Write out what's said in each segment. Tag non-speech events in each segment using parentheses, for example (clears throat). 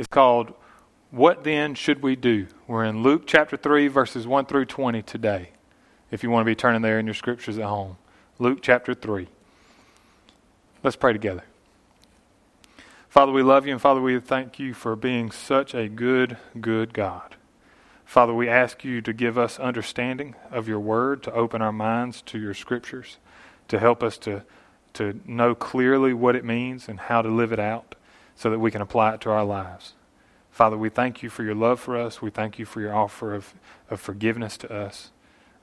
is called What Then Should We Do? We're in Luke chapter 3, verses 1 through 20 today, if you want to be turning there in your scriptures at home. Luke chapter 3. Let's pray together. Father, we love you, and Father, we thank you for being such a good, good God. Father, we ask you to give us understanding of your word, to open our minds to your scriptures, to help us to, to know clearly what it means and how to live it out so that we can apply it to our lives. Father, we thank you for your love for us. We thank you for your offer of, of forgiveness to us.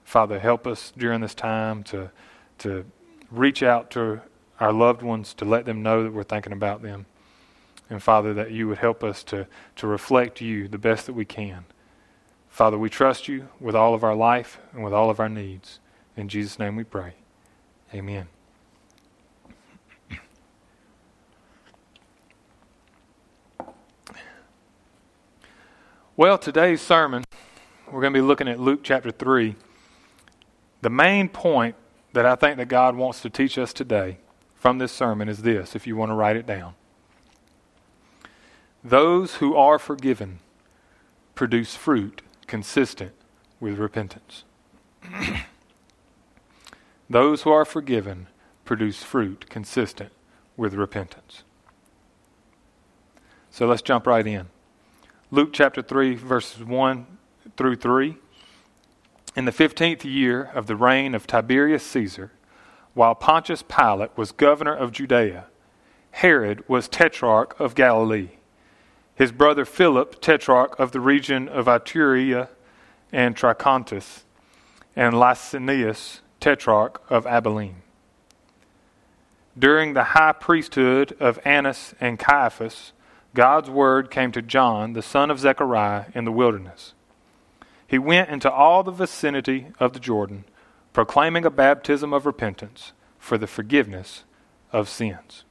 Father, help us during this time to, to reach out to our loved ones, to let them know that we're thinking about them. And Father, that you would help us to, to reflect you the best that we can. Father, we trust you with all of our life and with all of our needs. In Jesus' name we pray. Amen. Well, today's sermon, we're going to be looking at Luke chapter 3. The main point that I think that God wants to teach us today from this sermon is this, if you want to write it down. Those who are forgiven produce fruit consistent with repentance. (clears throat) Those who are forgiven produce fruit consistent with repentance. So let's jump right in. Luke chapter 3, verses 1 through 3. In the fifteenth year of the reign of Tiberius Caesar, while Pontius Pilate was governor of Judea, Herod was tetrarch of Galilee his brother Philip, tetrarch of the region of Iturea and Trachonitis, and Lysanias, tetrarch of Abilene. During the high priesthood of Annas and Caiaphas, God's word came to John, the son of Zechariah, in the wilderness. He went into all the vicinity of the Jordan, proclaiming a baptism of repentance for the forgiveness of sins.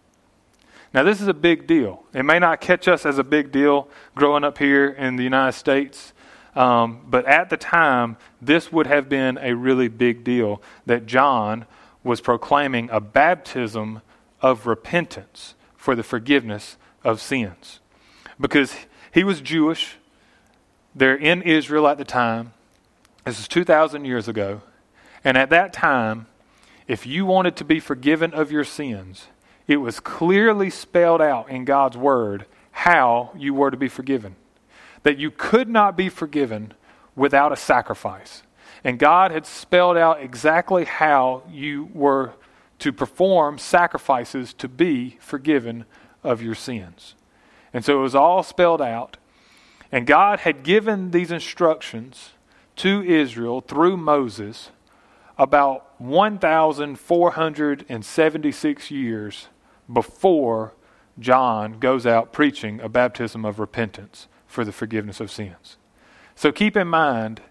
Now, this is a big deal. It may not catch us as a big deal growing up here in the United States, um, but at the time, this would have been a really big deal that John was proclaiming a baptism of repentance for the forgiveness of sins. Because he was Jewish, they're in Israel at the time. This is 2,000 years ago. And at that time, if you wanted to be forgiven of your sins, it was clearly spelled out in God's Word how you were to be forgiven. That you could not be forgiven without a sacrifice. And God had spelled out exactly how you were to perform sacrifices to be forgiven of your sins. And so it was all spelled out. And God had given these instructions to Israel through Moses about 1,476 years before John goes out preaching a baptism of repentance for the forgiveness of sins. So keep in mind,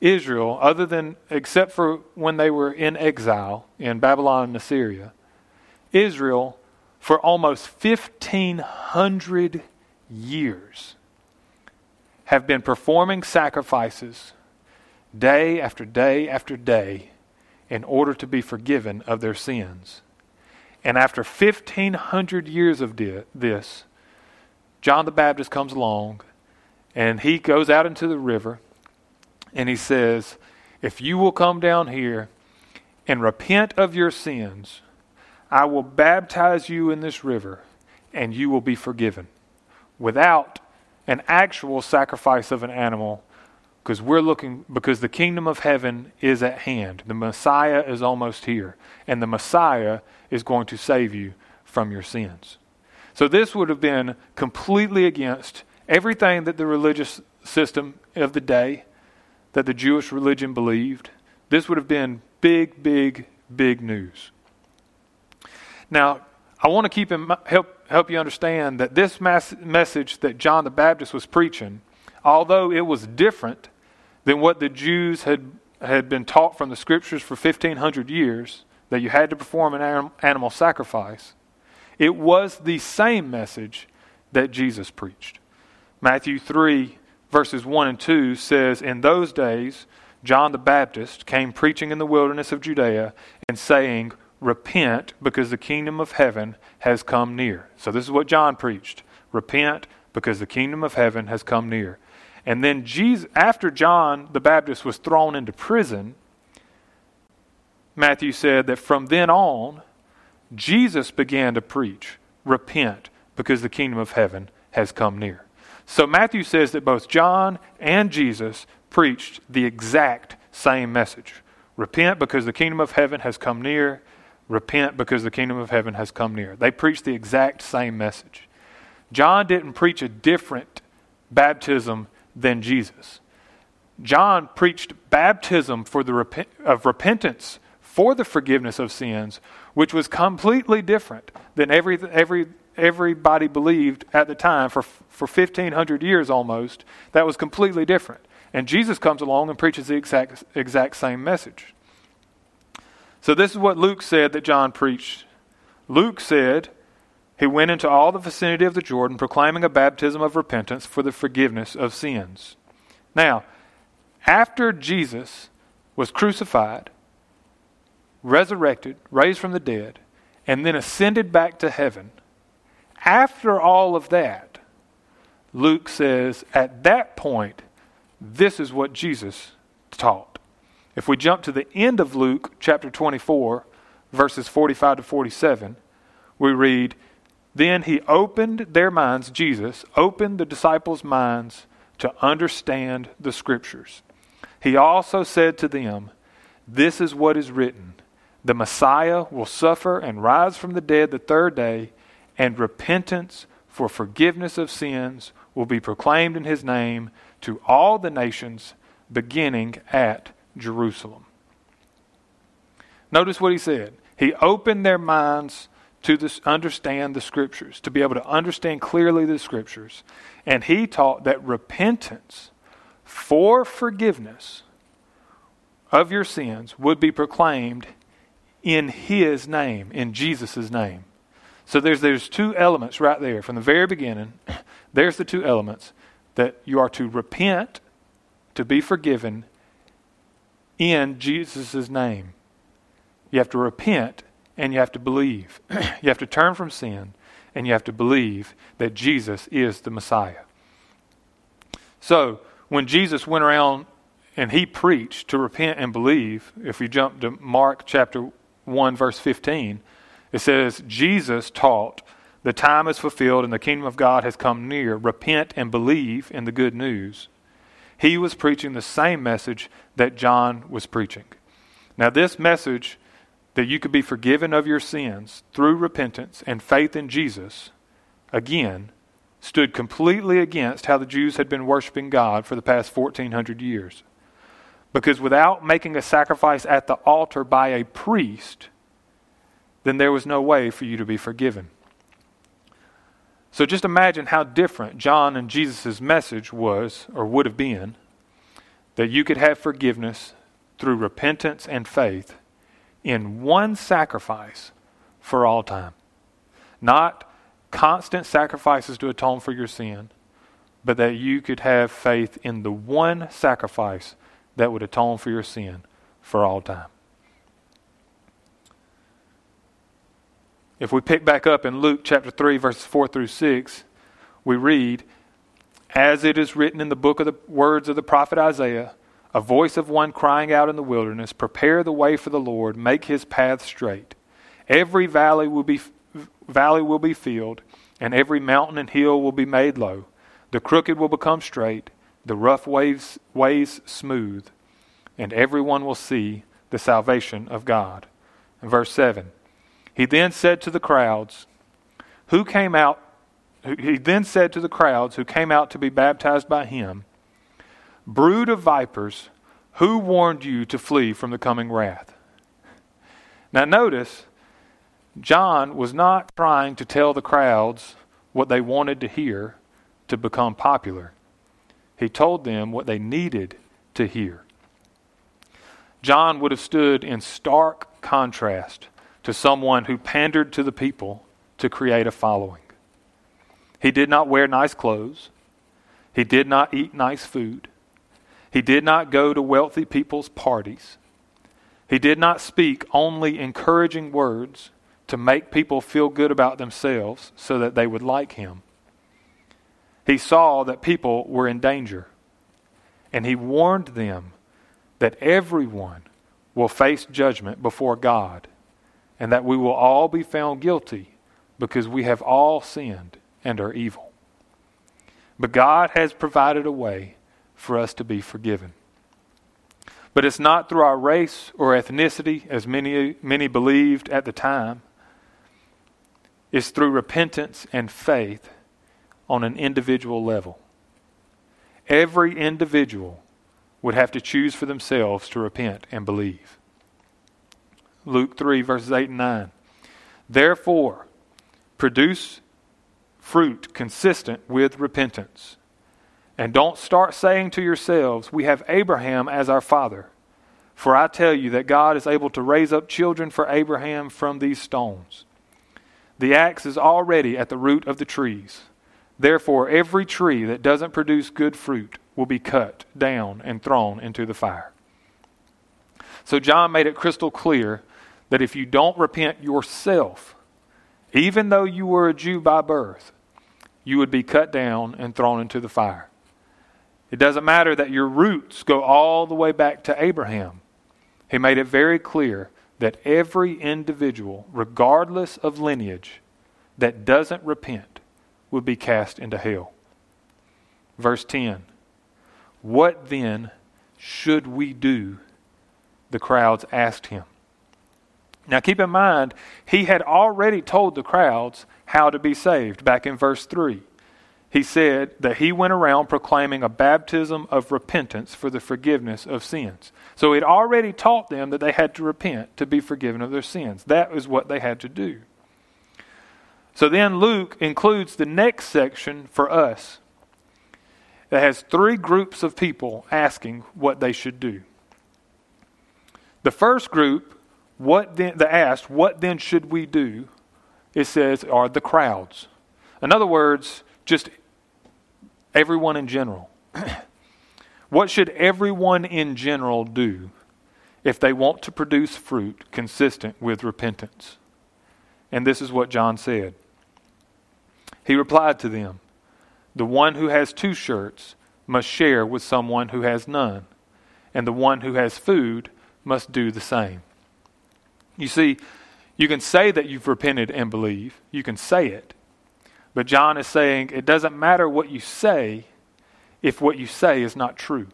Israel, other than, except for when they were in exile in Babylon and Assyria, Israel, for almost 1,500 years, have been performing sacrifices day after day after day in order to be forgiven of their sins. And after 1,500 years of this, John the Baptist comes along and he goes out into the river and he says, If you will come down here and repent of your sins, I will baptize you in this river and you will be forgiven without an actual sacrifice of an animal because we're looking because the kingdom of heaven is at hand. The messiah is almost here and the messiah is going to save you from your sins. So this would have been completely against everything that the religious system of the day that the jewish religion believed. This would have been big big big news now i want to keep in, help help you understand that this mass, message that john the baptist was preaching although it was different than what the Jews had, had been taught from the scriptures for 1,500 years, that you had to perform an animal sacrifice, it was the same message that Jesus preached. Matthew 3, verses 1 and 2 says, In those days, John the Baptist came preaching in the wilderness of Judea and saying, Repent, because the kingdom of heaven has come near. So, this is what John preached Repent, because the kingdom of heaven has come near. And then Jesus, after John the Baptist was thrown into prison, Matthew said that from then on, Jesus began to preach, repent, because the kingdom of heaven has come near. So Matthew says that both John and Jesus preached the exact same message. Repent because the kingdom of heaven has come near. Repent because the kingdom of heaven has come near. They preached the exact same message. John didn't preach a different baptism than Jesus. John preached baptism for the of repentance for the forgiveness of sins, which was completely different than every, every, everybody believed at the time for, for 1,500 years almost. That was completely different. And Jesus comes along and preaches the exact, exact same message. So, this is what Luke said that John preached. Luke said, He went into all the vicinity of the Jordan, proclaiming a baptism of repentance for the forgiveness of sins. Now, after Jesus was crucified, resurrected, raised from the dead, and then ascended back to heaven, after all of that, Luke says, at that point, this is what Jesus taught. If we jump to the end of Luke chapter 24, verses 45 to 47, we read, Then he opened their minds, Jesus opened the disciples' minds to understand the scriptures. He also said to them, This is what is written the Messiah will suffer and rise from the dead the third day, and repentance for forgiveness of sins will be proclaimed in his name to all the nations, beginning at Jerusalem. Notice what he said. He opened their minds to this, understand the scriptures, to be able to understand clearly the scriptures. And he taught that repentance for forgiveness of your sins would be proclaimed in his name, in Jesus' name. So there's there's two elements right there from the very beginning. (clears throat) There's the two elements that you are to repent, to be forgiven in Jesus' name. You have to repent and you have to believe. (clears throat) you have to turn from sin and you have to believe that Jesus is the Messiah. So, when Jesus went around and he preached to repent and believe, if you jump to Mark chapter 1, verse 15, it says, Jesus taught, The time is fulfilled and the kingdom of God has come near. Repent and believe in the good news. He was preaching the same message that John was preaching. Now, this message that you could be forgiven of your sins through repentance and faith in Jesus, again, stood completely against how the Jews had been worshiping God for the past 1400 years. Because without making a sacrifice at the altar by a priest, then there was no way for you to be forgiven. So just imagine how different John and Jesus' message was, or would have been, that you could have forgiveness through repentance and faith in one sacrifice for all time. Not constant sacrifices to atone for your sin, but that you could have faith in the one sacrifice that would atone for your sin for all time. If we pick back up in Luke chapter 3, verses 4 through 6, we read, As it is written in the book of the words of the prophet Isaiah, a voice of one crying out in the wilderness, Prepare the way for the Lord, make his path straight. Every valley will be, valley will be filled, and every mountain and hill will be made low. The crooked will become straight the rough waves, ways smooth, and everyone will see the salvation of God. In verse 7, he then said to the crowds, who came out, he then said to the crowds who came out to be baptized by him, Brood of vipers, who warned you to flee from the coming wrath? Now notice, John was not trying to tell the crowds what they wanted to hear to become popular. He told them what they needed to hear. John would have stood in stark contrast to someone who pandered to the people to create a following. He did not wear nice clothes. He did not eat nice food. He did not go to wealthy people's parties. He did not speak only encouraging words to make people feel good about themselves so that they would like him. he saw that people were in danger. And he warned them that everyone will face judgment before God and that we will all be found guilty because we have all sinned and are evil. But God has provided a way for us to be forgiven. But it's not through our race or ethnicity, as many, many believed at the time. It's through repentance and faith on an individual level. Every individual would have to choose for themselves to repent and believe. Luke 3, verses 8 and 9. Therefore, produce fruit consistent with repentance. And don't start saying to yourselves, We have Abraham as our father. For I tell you that God is able to raise up children for Abraham from these stones. The axe is already at the root of the trees. Therefore, every tree that doesn't produce good fruit will be cut down and thrown into the fire. So, John made it crystal clear that if you don't repent yourself, even though you were a Jew by birth, you would be cut down and thrown into the fire. It doesn't matter that your roots go all the way back to Abraham. He made it very clear that every individual, regardless of lineage, that doesn't repent would be cast into hell. Verse 10 What then should we do? The crowds asked him. Now keep in mind, he had already told the crowds how to be saved back in verse 3. He said that he went around proclaiming a baptism of repentance for the forgiveness of sins. So he had already taught them that they had to repent to be forgiven of their sins. That is what they had to do. So then Luke includes the next section for us that has three groups of people asking what they should do. The first group, what then they asked, what then should we do? It says are the crowds. In other words, just everyone in general. (clears throat) what should everyone in general do if they want to produce fruit consistent with repentance? And this is what John said. He replied to them, The one who has two shirts must share with someone who has none, and the one who has food must do the same. You see, you can say that you've repented and believe, you can say it. But John is saying it doesn't matter what you say if what you say is not true.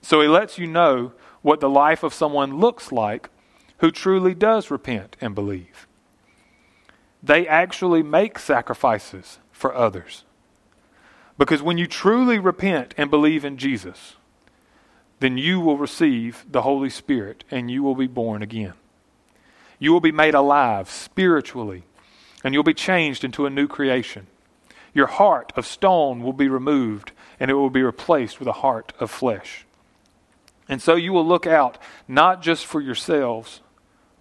So he lets you know what the life of someone looks like who truly does repent and believe they actually make sacrifices for others. Because when you truly repent and believe in Jesus, then you will receive the Holy Spirit and you will be born again. You will be made alive spiritually and you'll be changed into a new creation. Your heart of stone will be removed and it will be replaced with a heart of flesh. And so you will look out not just for yourselves,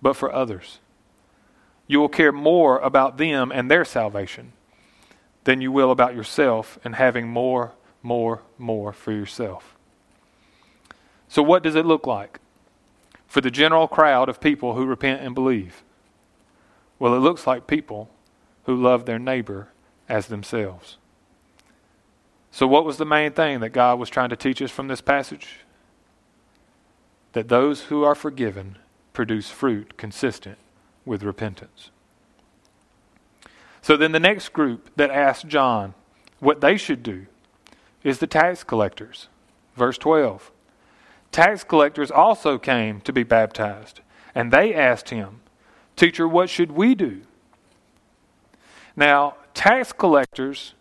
but for others you will care more about them and their salvation than you will about yourself and having more, more, more for yourself. So, what does it look like for the general crowd of people who repent and believe? Well, it looks like people who love their neighbor as themselves. So, what was the main thing that God was trying to teach us from this passage? That those who are forgiven produce fruit consistent with repentance. So then the next group that asked John what they should do is the tax collectors. Verse 12. Tax collectors also came to be baptized, and they asked him, Teacher, what should we do? Now, tax collectors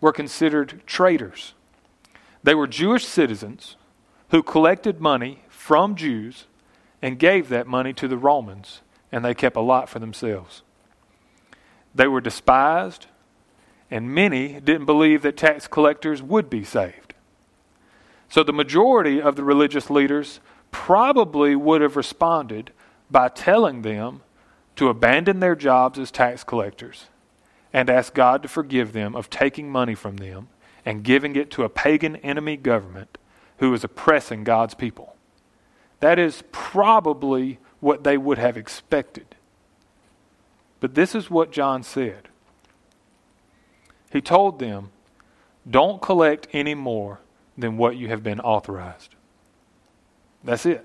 were considered traitors. They were Jewish citizens who collected money from Jews and gave that money to the Romans and they kept a lot for themselves. They were despised, and many didn't believe that tax collectors would be saved. So the majority of the religious leaders probably would have responded by telling them to abandon their jobs as tax collectors and ask God to forgive them of taking money from them and giving it to a pagan enemy government who is oppressing God's people. That is probably what they would have expected. But this is what John said. He told them don't collect any more than what you have been authorized. That's it.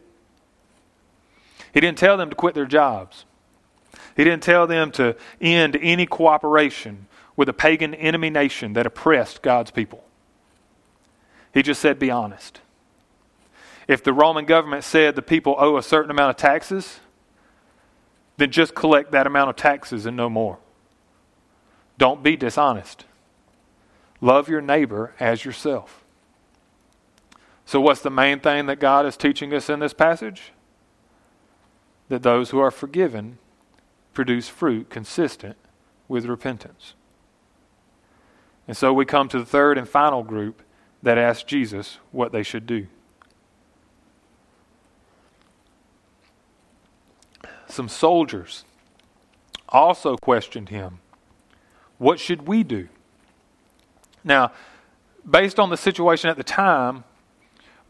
He didn't tell them to quit their jobs. He didn't tell them to end any cooperation with a pagan enemy nation that oppressed God's people. He just said, be honest. If the Roman government said the people owe a certain amount of taxes, then just collect that amount of taxes and no more. Don't be dishonest. Love your neighbor as yourself. So, what's the main thing that God is teaching us in this passage? That those who are forgiven produce fruit consistent with repentance. And so we come to the third and final group that asks Jesus what they should do. Some soldiers also questioned him, What should we do? Now, based on the situation at the time,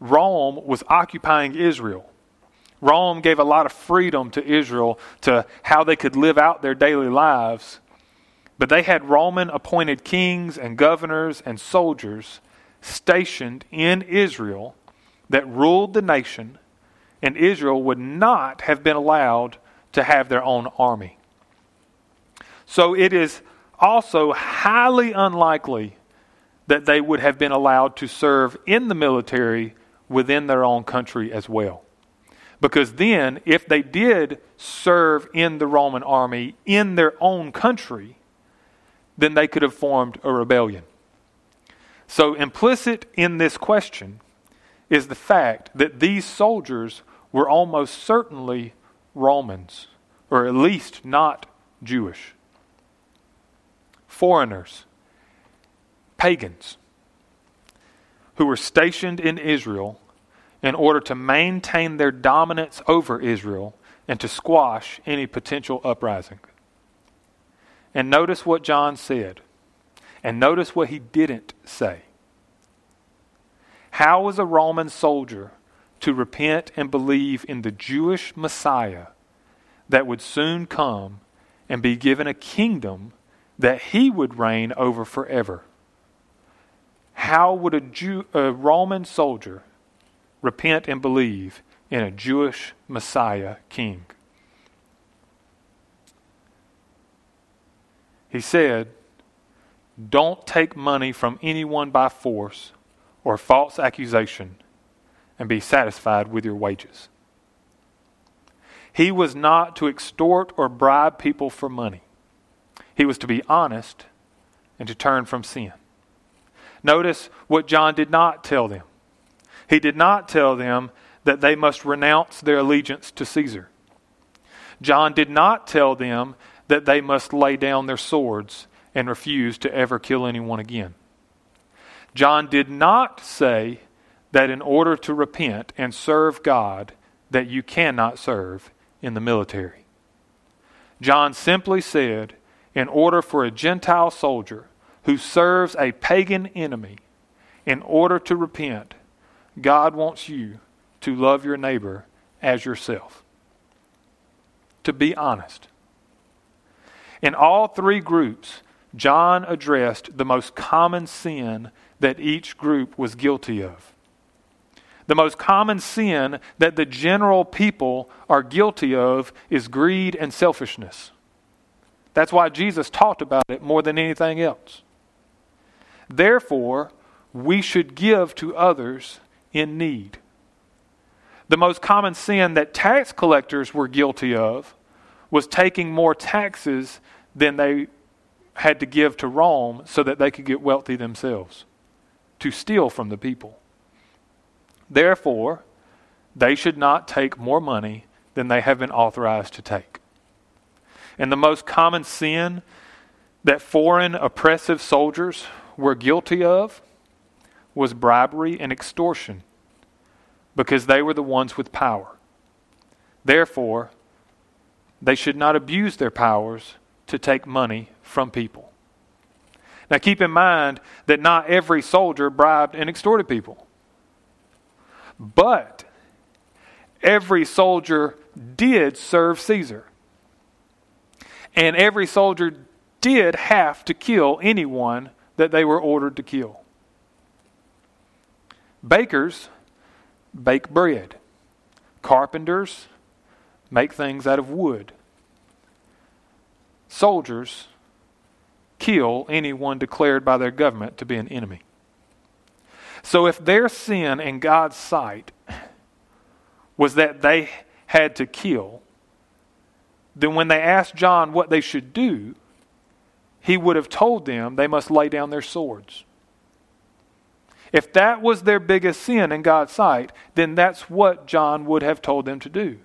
Rome was occupying Israel. Rome gave a lot of freedom to Israel to how they could live out their daily lives. But they had Roman appointed kings and governors and soldiers stationed in Israel that ruled the nation, and Israel would not have been allowed to have their own army. So it is also highly unlikely that they would have been allowed to serve in the military within their own country as well. Because then, if they did serve in the Roman army in their own country, then they could have formed a rebellion. So, implicit in this question is the fact that these soldiers were almost certainly Romans, or at least not Jewish. Foreigners, pagans, who were stationed in Israel in order to maintain their dominance over Israel and to squash any potential uprising. And notice what John said. And notice what he didn't say. How was a Roman soldier to repent and believe in the Jewish Messiah that would soon come and be given a kingdom that he would reign over forever? How would a, Jew, a Roman soldier repent and believe in a Jewish Messiah king? He said, Don't take money from anyone by force or false accusation and be satisfied with your wages. He was not to extort or bribe people for money. He was to be honest and to turn from sin. Notice what John did not tell them. He did not tell them that they must renounce their allegiance to Caesar. John did not tell them that they must lay down their swords and refuse to ever kill anyone again. John did not say that in order to repent and serve God that you cannot serve in the military. John simply said in order for a Gentile soldier who serves a pagan enemy in order to repent, God wants you to love your neighbor as yourself. To be honest. In all three groups, John addressed the most common sin that each group was guilty of. The most common sin that the general people are guilty of is greed and selfishness. That's why Jesus talked about it more than anything else. Therefore, we should give to others in need. The most common sin that tax collectors were guilty of was taking more taxes than they had to give to Rome so that they could get wealthy themselves, to steal from the people. Therefore, they should not take more money than they have been authorized to take. And the most common sin that foreign oppressive soldiers were guilty of was bribery and extortion because they were the ones with power. Therefore, they should not abuse their powers to take money from people. Now, keep in mind that not every soldier bribed and extorted people. But every soldier did serve Caesar. And every soldier did have to kill anyone that they were ordered to kill. Bakers bake bread. Carpenters make things out of wood. Soldiers kill anyone declared by their government to be an enemy. So if their sin in God's sight was that they had to kill, then when they asked John what they should do, he would have told them they must lay down their swords. If that was their biggest sin in God's sight, then that's what John would have told them to do.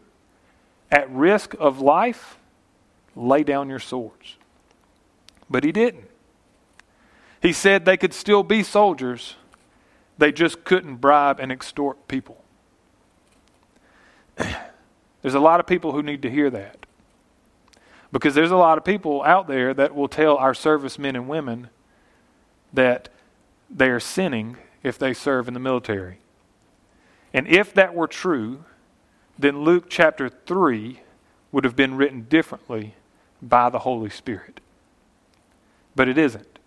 At risk of life, lay down your swords. But he didn't. He said they could still be soldiers, they just couldn't bribe and extort people. (clears throat) There's a lot of people who need to hear that. Because there's a lot of people out there that will tell our servicemen and women that they are sinning if they serve in the military. And if that were true, then Luke chapter 3 would have been written differently by the Holy Spirit. But it isn't.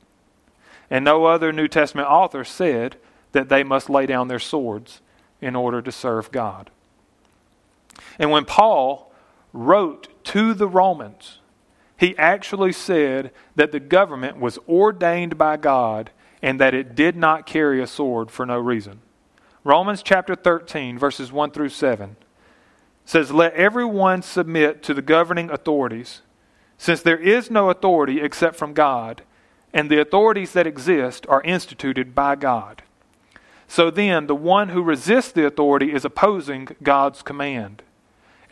And no other New Testament author said that they must lay down their swords in order to serve God. And when Paul wrote to the Romans, he actually said that the government was ordained by God and that it did not carry a sword for no reason. Romans chapter 13, verses 1 through 7 says, Let everyone submit to the governing authorities, since there is no authority except from God, and the authorities that exist are instituted by God. So then, the one who resists the authority is opposing God's command,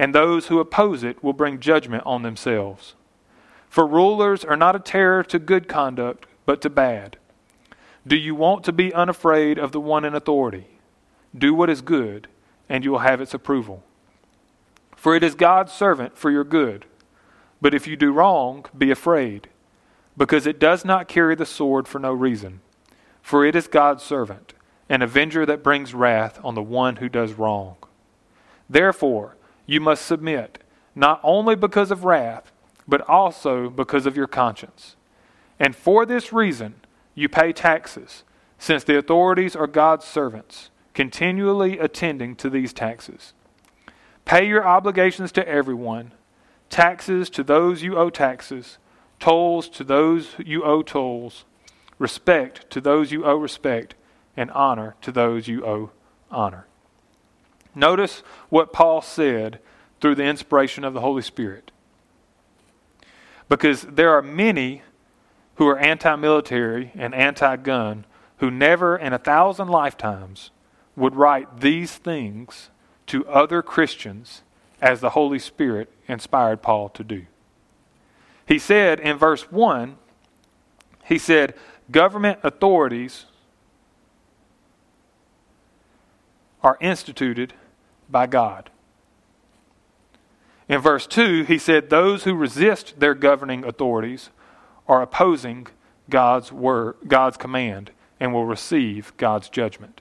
and those who oppose it will bring judgment on themselves. For rulers are not a terror to good conduct, but to bad. Do you want to be unafraid of the one in authority? Do what is good, and you will have its approval. For it is God's servant for your good. But if you do wrong, be afraid, because it does not carry the sword for no reason. For it is God's servant, an avenger that brings wrath on the one who does wrong. Therefore, you must submit, not only because of wrath, but also because of your conscience. And for this reason, you pay taxes, since the authorities are God's servants, continually attending to these taxes. Pay your obligations to everyone taxes to those you owe taxes, tolls to those you owe tolls, respect to those you owe respect, and honor to those you owe honor. Notice what Paul said through the inspiration of the Holy Spirit. Because there are many who are anti military and anti gun who never in a thousand lifetimes would write these things to other Christians as the Holy Spirit inspired Paul to do. He said in verse 1, he said, government authorities are instituted by God. In verse 2, he said, Those who resist their governing authorities are opposing God's word, God's command, and will receive God's judgment.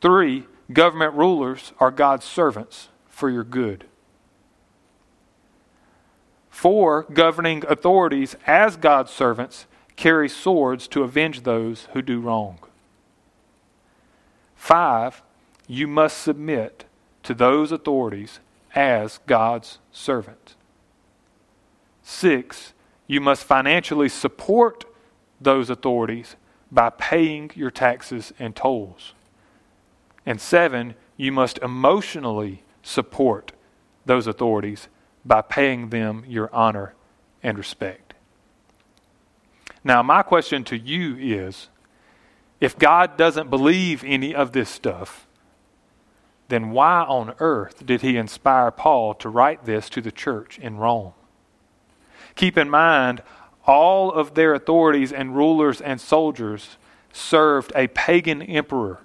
Three, government rulers are God's servants for your good. Four, governing authorities as God's servants carry swords to avenge those who do wrong. Five, you must submit to those authorities as God's servant. Six, you must financially support those authorities by paying your taxes and tolls. And seven, you must emotionally support those authorities by paying them your honor and respect. Now, my question to you is if God doesn't believe any of this stuff, then why on earth did he inspire Paul to write this to the church in Rome? Keep in mind, all of their authorities and rulers and soldiers served a pagan emperor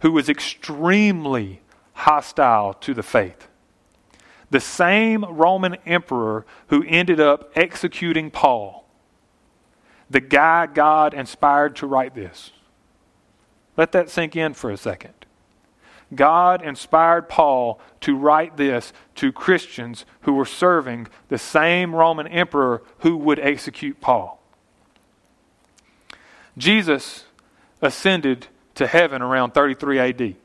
who was extremely hostile to the faith. The same Roman emperor who ended up executing Paul, the guy God inspired to write this. Let that sink in for a second. God inspired Paul to write this to Christians who were serving the same Roman emperor who would execute Paul. Jesus ascended to heaven around 33 AD.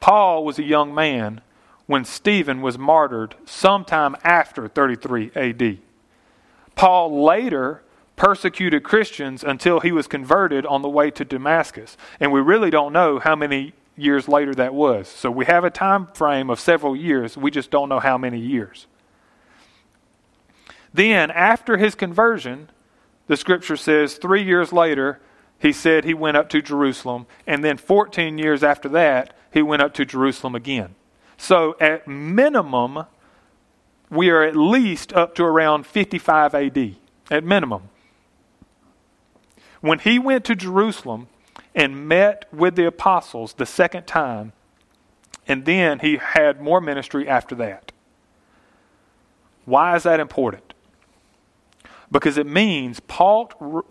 Paul was a young man when Stephen was martyred sometime after 33 AD. Paul later persecuted Christians until he was converted on the way to Damascus. And we really don't know how many years later that was. So we have a time frame of several years. We just don't know how many years. Then, after his conversion, the scripture says three years later, he said he went up to Jerusalem. And then 14 years after that, he went up to Jerusalem again. So, at minimum, we are at least up to around 55 AD, at minimum. When he went to Jerusalem and met with the apostles the second time, and then he had more ministry after that. Why is that important? because it means Paul,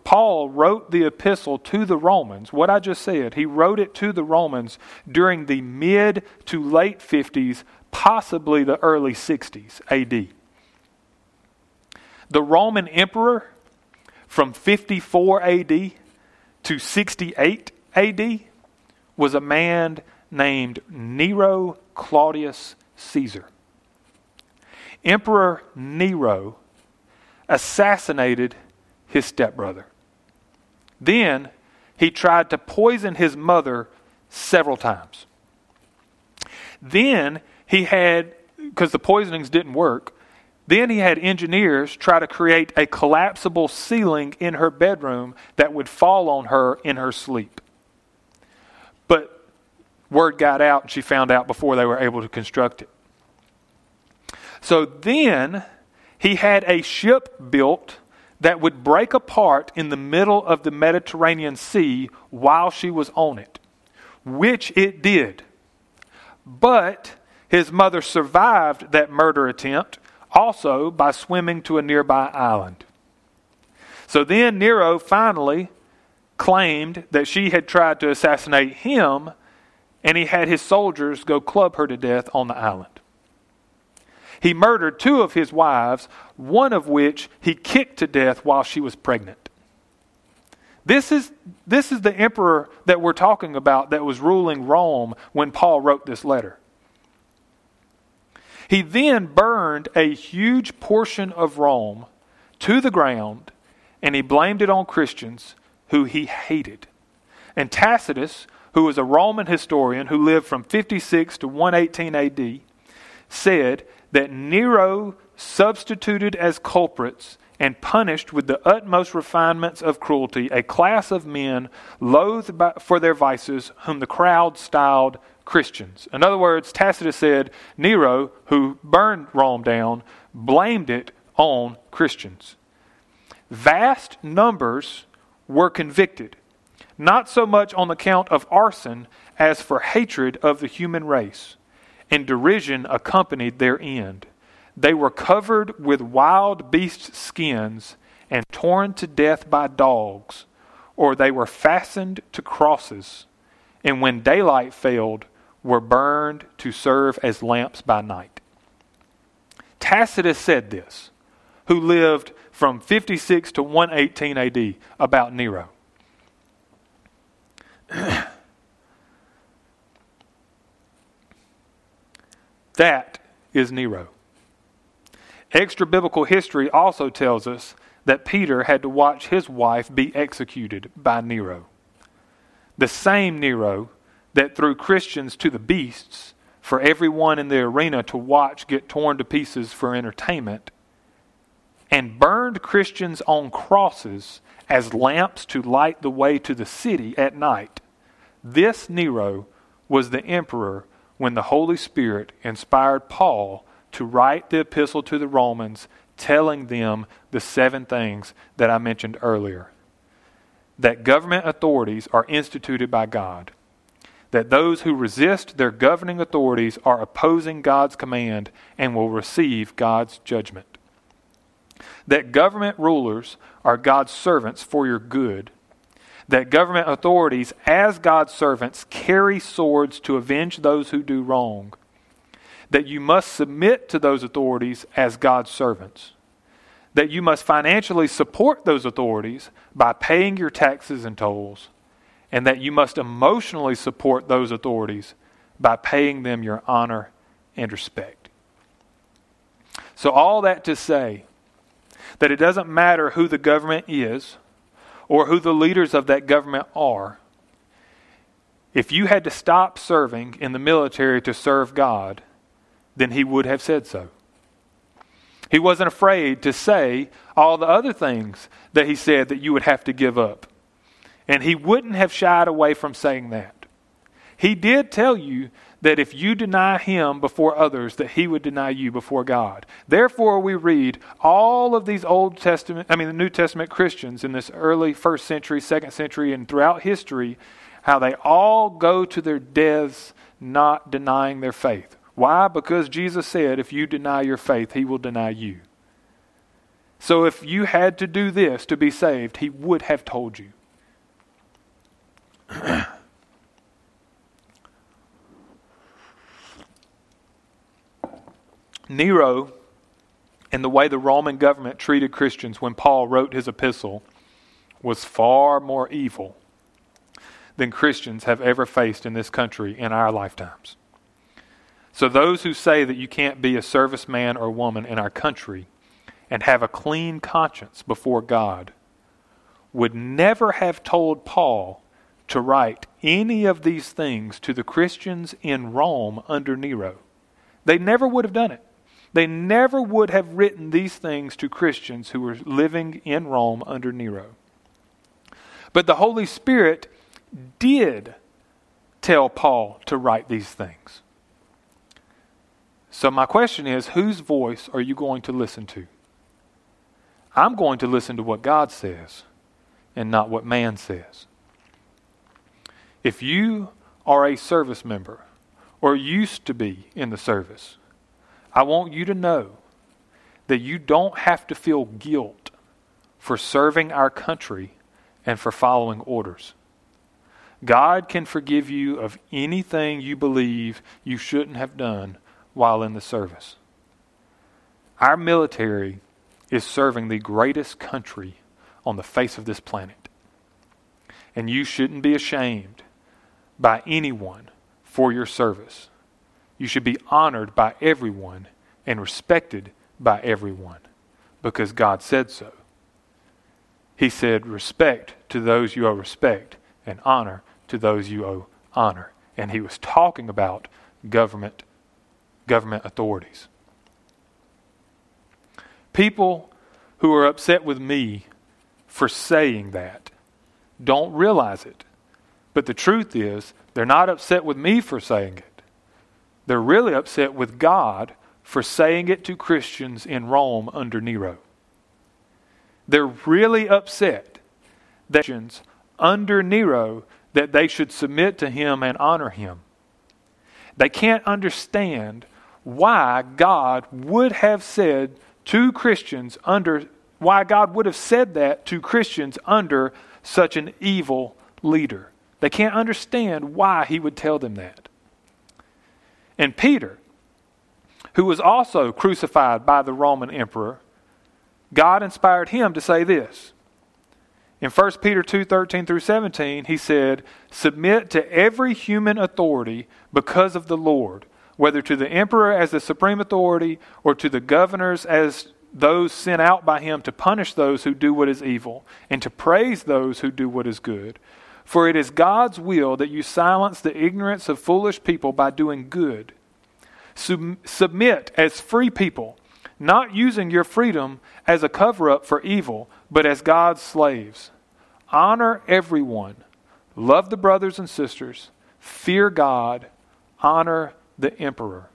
Paul wrote the epistle to the Romans. What I just said, he wrote it to the Romans during the mid to late 50s, possibly the early 60s AD. The Roman emperor from 54 AD to 68 AD was a man named Nero Claudius Caesar. Emperor Nero assassinated his stepbrother. Then he tried to poison his mother several times. Then he had, because the poisonings didn't work, then he had engineers try to create a collapsible ceiling in her bedroom that would fall on her in her sleep. But word got out and she found out before they were able to construct it. So then he had a ship built that would break apart in the middle of the Mediterranean Sea while she was on it, which it did. But his mother survived that murder attempt also by swimming to a nearby island. So then Nero finally claimed that she had tried to assassinate him, and he had his soldiers go club her to death on the island. He murdered two of his wives, one of which he kicked to death while she was pregnant. This is, this is the emperor that we're talking about that was ruling Rome when Paul wrote this letter. He then burned a huge portion of Rome to the ground and he blamed it on Christians who he hated. And Tacitus, who was a Roman historian who lived from 56 to 118 AD, said that Nero substituted as culprits and punished with the utmost refinements of cruelty a class of men loathed by, for their vices, whom the crowd styled Christians. In other words, Tacitus said Nero, who burned Rome down, blamed it on Christians. Vast numbers were convicted, not so much on account of arson as for hatred of the human race and derision accompanied their end. They were covered with wild beast skins and torn to death by dogs, or they were fastened to crosses, and when daylight failed, were burned to serve as lamps by night. Tacitus said this, who lived from 56 to 118 AD, about Nero. (clears throat) That is Nero. Extra biblical history also tells us that Peter had to watch his wife be executed by Nero. The same Nero that threw Christians to the beasts for everyone in the arena to watch get torn to pieces for entertainment, and burned Christians on crosses as lamps to light the way to the city at night. This Nero was the emperor when the Holy Spirit inspired Paul to write the epistle to the Romans, telling them the seven things that I mentioned earlier. That government authorities are instituted by God. That those who resist their governing authorities are opposing God's command and will receive God's judgment. That government rulers are God's servants for your good that government authorities, as God's servants, carry swords to avenge those who do wrong, that you must submit to those authorities as God's servants, that you must financially support those authorities by paying your taxes and tolls, and that you must emotionally support those authorities by paying them your honor and respect. So, all that to say that it doesn't matter who the government is or who the leaders of that government are. If you had to stop serving in the military to serve God, then he would have said so. He wasn't afraid to say all the other things that he said that you would have to give up. And he wouldn't have shied away from saying that. He did tell you that if you deny him before others, that he would deny you before God. Therefore, we read all of these Old Testament, I mean, the New Testament Christians in this early first century, second century, and throughout history, how they all go to their deaths not denying their faith. Why? Because Jesus said, if you deny your faith, he will deny you. So if you had to do this to be saved, he would have told you. (clears throat) Nero and the way the Roman government treated Christians when Paul wrote his epistle was far more evil than Christians have ever faced in this country in our lifetimes. So, those who say that you can't be a serviceman or woman in our country and have a clean conscience before God would never have told Paul to write any of these things to the Christians in Rome under Nero. They never would have done it. They never would have written these things to Christians who were living in Rome under Nero. But the Holy Spirit did tell Paul to write these things. So, my question is whose voice are you going to listen to? I'm going to listen to what God says and not what man says. If you are a service member or used to be in the service, I want you to know that you don't have to feel guilt for serving our country and for following orders. God can forgive you of anything you believe you shouldn't have done while in the service. Our military is serving the greatest country on the face of this planet. And you shouldn't be ashamed by anyone for your service. You should be honored by everyone and respected by everyone because God said so. He said, Respect to those you owe respect, and honor to those you owe honor. And he was talking about government government authorities. People who are upset with me for saying that don't realize it. But the truth is, they're not upset with me for saying it. They're really upset with God for saying it to Christians in Rome under Nero. They're really upset that Christians under Nero that they should submit to him and honor him. They can't understand why God would have said to Christians under why God would have said that to Christians under such an evil leader. They can't understand why he would tell them that. And Peter, who was also crucified by the Roman emperor, God inspired him to say this. In 1 Peter 2:13 through 17, he said, "Submit to every human authority because of the Lord, whether to the emperor as the supreme authority or to the governors as those sent out by him to punish those who do what is evil and to praise those who do what is good. For it is God's will that you silence the ignorance of foolish people by doing good. Sub- submit as free people, not using your freedom as a cover up for evil, but as God's slaves. Honor everyone, love the brothers and sisters, fear God, honor the emperor.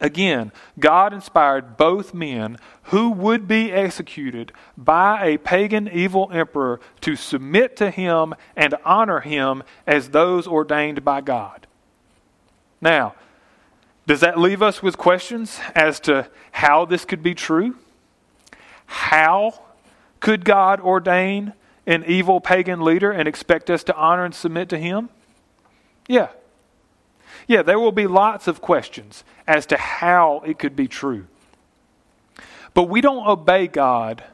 Again, God inspired both men who would be executed by a pagan evil emperor to submit to him and honor him as those ordained by God. Now, does that leave us with questions as to how this could be true? How could God ordain an evil pagan leader and expect us to honor and submit to him? Yeah, yeah, there will be lots of questions as to how it could be true. But we don't obey God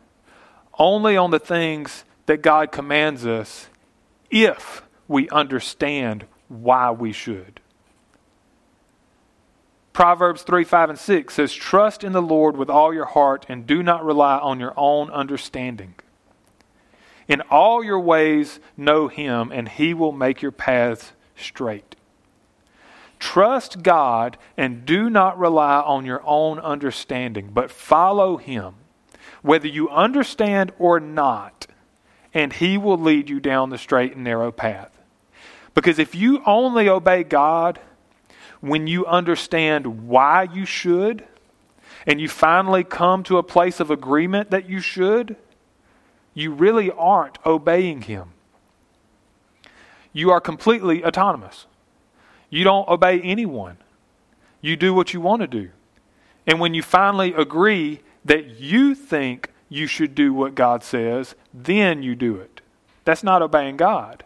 only on the things that God commands us if we understand why we should. Proverbs 3 5 and 6 says, Trust in the Lord with all your heart and do not rely on your own understanding. In all your ways, know him, and he will make your paths straight. Trust God and do not rely on your own understanding, but follow him, whether you understand or not, and he will lead you down the straight and narrow path. Because if you only obey God when you understand why you should, and you finally come to a place of agreement that you should, you really aren't obeying Him. You are completely autonomous. You don't obey anyone. You do what you want to do. And when you finally agree that you think you should do what God says, then you do it. That's not obeying God.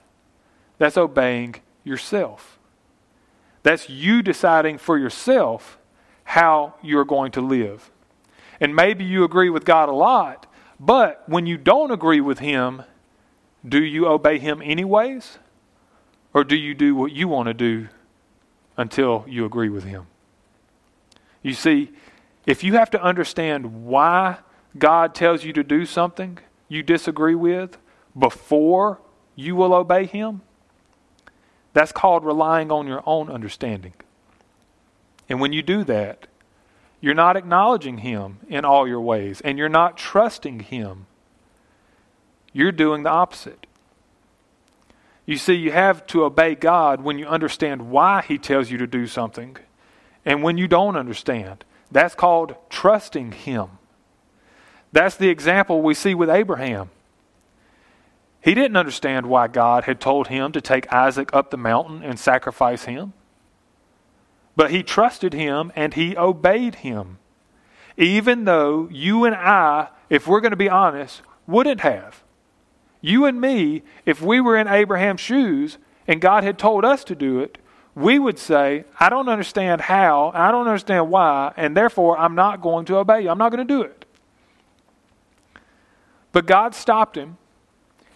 That's obeying yourself. That's you deciding for yourself how you're going to live. And maybe you agree with God a lot, but when you don't agree with Him, do you obey Him anyways? Or do you do what you want to do until you agree with Him? You see, if you have to understand why God tells you to do something you disagree with before you will obey Him, that's called relying on your own understanding. And when you do that, you're not acknowledging Him in all your ways, and you're not trusting Him. You're doing the opposite. You see, you have to obey God when you understand why He tells you to do something, and when you don't understand. That's called trusting Him. That's the example we see with Abraham. He didn't understand why God had told him to take Isaac up the mountain and sacrifice him. But he trusted him and he obeyed him. Even though you and I, if we're going to be honest, wouldn't have. You and me, if we were in Abraham's shoes and God had told us to do it, we would say, I don't understand how, I don't understand why, and therefore I'm not going to obey you. I'm not going to do it. But God stopped him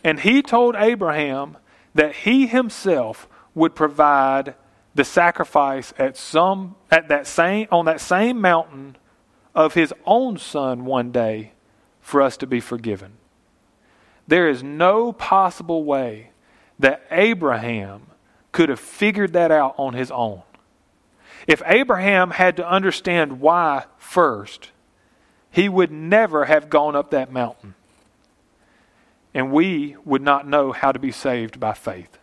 and he told Abraham that he himself would provide the sacrifice at some at that same on that same mountain of his own son one day for us to be forgiven. There is no possible way that Abraham could have figured that out on his own. If Abraham had to understand why first, he would never have gone up that mountain and we would not know how to be saved by faith.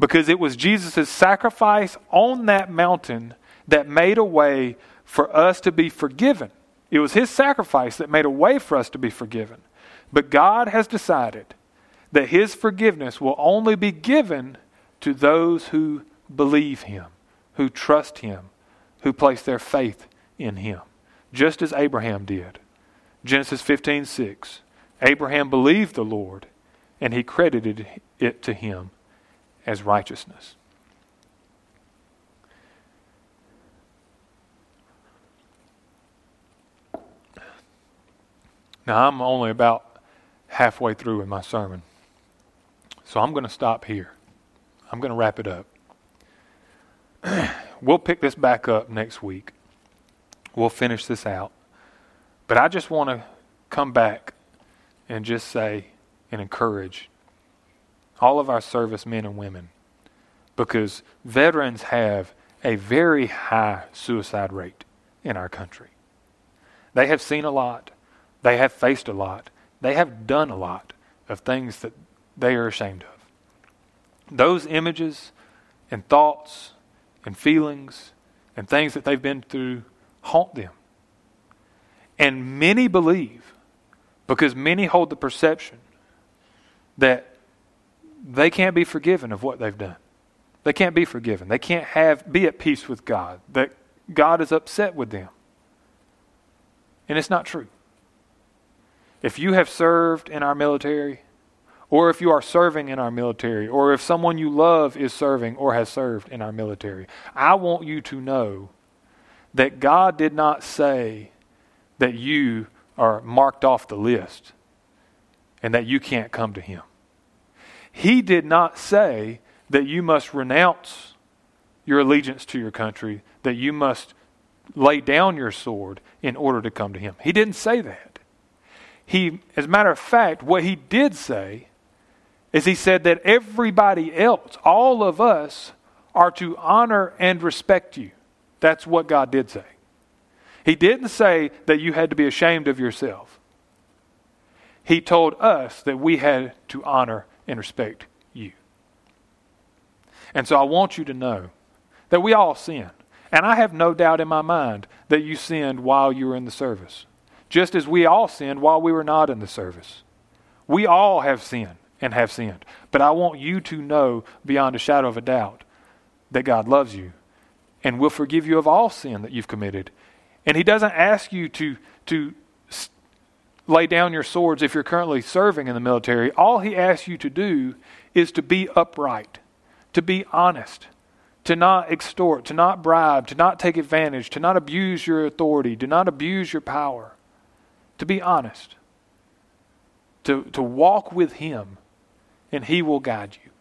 Because it was Jesus' sacrifice on that mountain that made a way for us to be forgiven. It was his sacrifice that made a way for us to be forgiven. But God has decided that his forgiveness will only be given to those who believe him, who trust him, who place their faith in him, just as Abraham did. Genesis 15 6. Abraham believed the Lord, and he credited it to him as righteousness. Now, I'm only about halfway through in my sermon, so I'm going to stop here. I'm going to wrap it up. (clears throat) we'll pick this back up next week. We'll finish this out. But I just want to come back and just say and encourage all of our service men and women because veterans have a very high suicide rate in our country. They have seen a lot, they have faced a lot, they have done a lot of things that they are ashamed of. Those images and thoughts and feelings and things that they've been through haunt them. And many believe because many hold the perception that they can't be forgiven of what they've done. They can't be forgiven. They can't have be at peace with God. That God is upset with them. And it's not true. If you have served in our military, or if you are serving in our military, or if someone you love is serving or has served in our military, I want you to know that God did not say that you are marked off the list and that you can't come to Him. He did not say that you must renounce your allegiance to your country, that you must lay down your sword in order to come to him. He didn't say that. He, as a matter of fact, what he did say is he said that everybody else, all of us, are to honor and respect you. That's what God did say. He didn't say that you had to be ashamed of yourself. He told us that we had to honor and respect you. And so I want you to know that we all sin. And I have no doubt in my mind that you sinned while you were in the service, just as we all sinned while we were not in the service. We all have sinned and have sinned. But I want you to know beyond a shadow of a doubt that God loves you and will forgive you of all sin that you've committed. And He doesn't ask you to, to lay down your swords if you're currently serving in the military. All He asks you to do is to be upright, to be honest, to not extort, to not bribe, to not take advantage, to not abuse your authority, to not abuse your power, to be honest, to, to walk with Him, and He will guide you.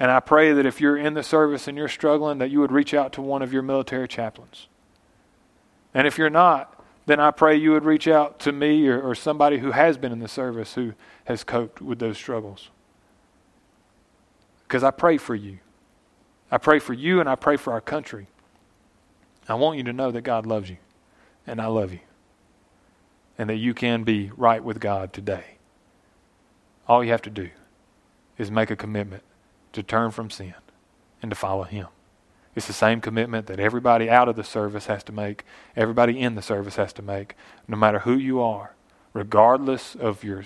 And I pray that if you're in the service and you're struggling, that you would reach out to one of your military chaplains. And if you're not, then I pray you would reach out to me or, or somebody who has been in the service who has coped with those struggles. Because I pray for you. I pray for you and I pray for our country. I want you to know that God loves you and I love you and that you can be right with God today. All you have to do is make a commitment to turn from sin and to follow Him. It's the same commitment that everybody out of the service has to make, everybody in the service has to make, no matter who you are, regardless of your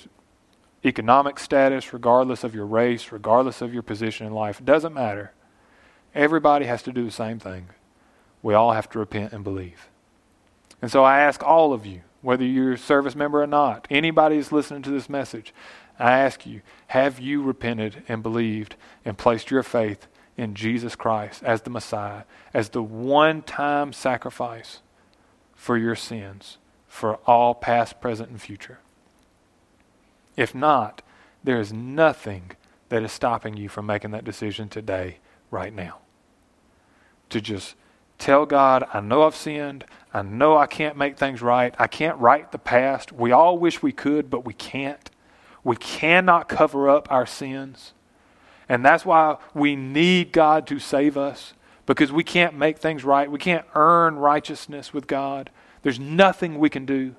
economic status, regardless of your race, regardless of your position in life. It doesn't matter. Everybody has to do the same thing. We all have to repent and believe. And so I ask all of you, whether you're a service member or not, anybody who's listening to this message, I ask you, have you repented and believed and placed your faith in Jesus Christ as the Messiah, as the one time sacrifice for your sins, for all past, present, and future? If not, there is nothing that is stopping you from making that decision today, right now. To just tell God, I know I've sinned. I know I can't make things right. I can't right the past. We all wish we could, but we can't. We cannot cover up our sins. And that's why we need God to save us because we can't make things right. We can't earn righteousness with God. There's nothing we can do.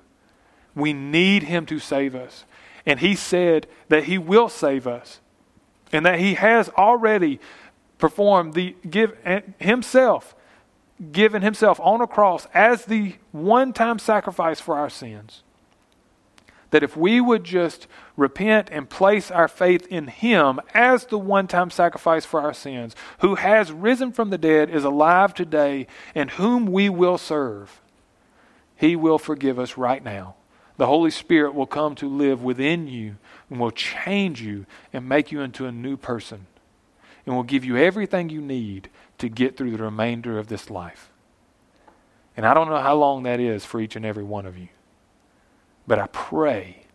We need Him to save us. And He said that He will save us and that He has already performed the give Himself, given Himself on a cross as the one time sacrifice for our sins that if we would just repent and place our faith in Him as the one time sacrifice for our sins, who has risen from the dead, is alive today, and whom we will serve, He will forgive us right now. The Holy Spirit will come to live within you and will change you and make you into a new person and will give you everything you need to get through the remainder of this life. And I don't know how long that is for each and every one of you. But I pray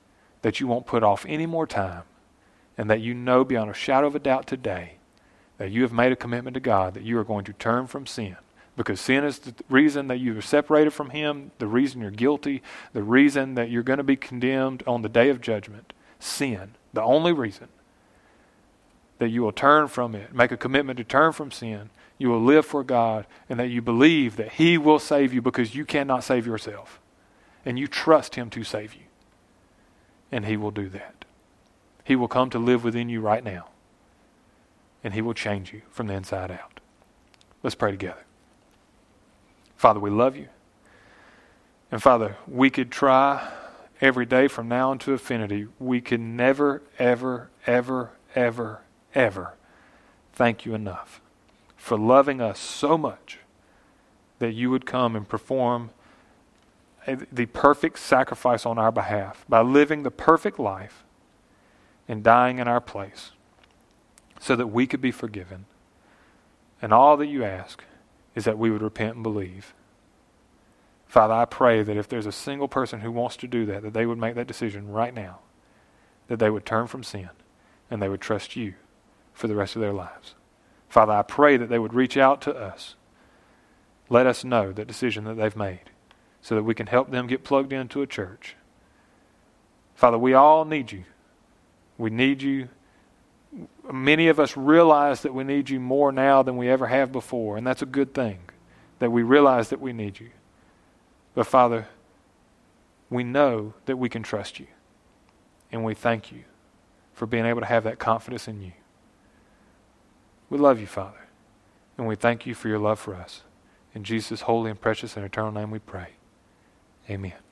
that you won't put off any more time and that you know beyond a shadow of a doubt today that you have made a commitment to God that you are going to turn from sin. Because sin is the reason that you are separated from Him, the reason you're guilty, the reason that you're going to be condemned on the day of judgment. Sin, the only reason that you will turn from it, make a commitment to turn from sin, you will live for God, and that you believe that He will save you because you cannot save yourself and you trust Him to save you. And He will do that. He will come to live within you right now, and He will change you from the inside out. Let's pray together. Father, we love you. And Father, we could try every day from now into infinity. We could never, ever, ever, ever, ever thank you enough for loving us so much that you would come and perform the perfect sacrifice on our behalf by living the perfect life and dying in our place so that we could be forgiven. And all that you ask is that we would repent and believe. Father, I pray that if there's a single person who wants to do that, that they would make that decision right now, that they would turn from sin and they would trust you for the rest of their lives. Father, I pray that they would reach out to us. Let us know the decision that they've made so that we can help them get plugged into a church. Father, we all need you. We need you. Many of us realize that we need you more now than we ever have before, and that's a good thing that we realize that we need you. But Father, we know that we can trust you, and we thank you for being able to have that confidence in you. We love you, Father, and we thank you for your love for us. In Jesus' holy and precious and eternal name we pray. Amen.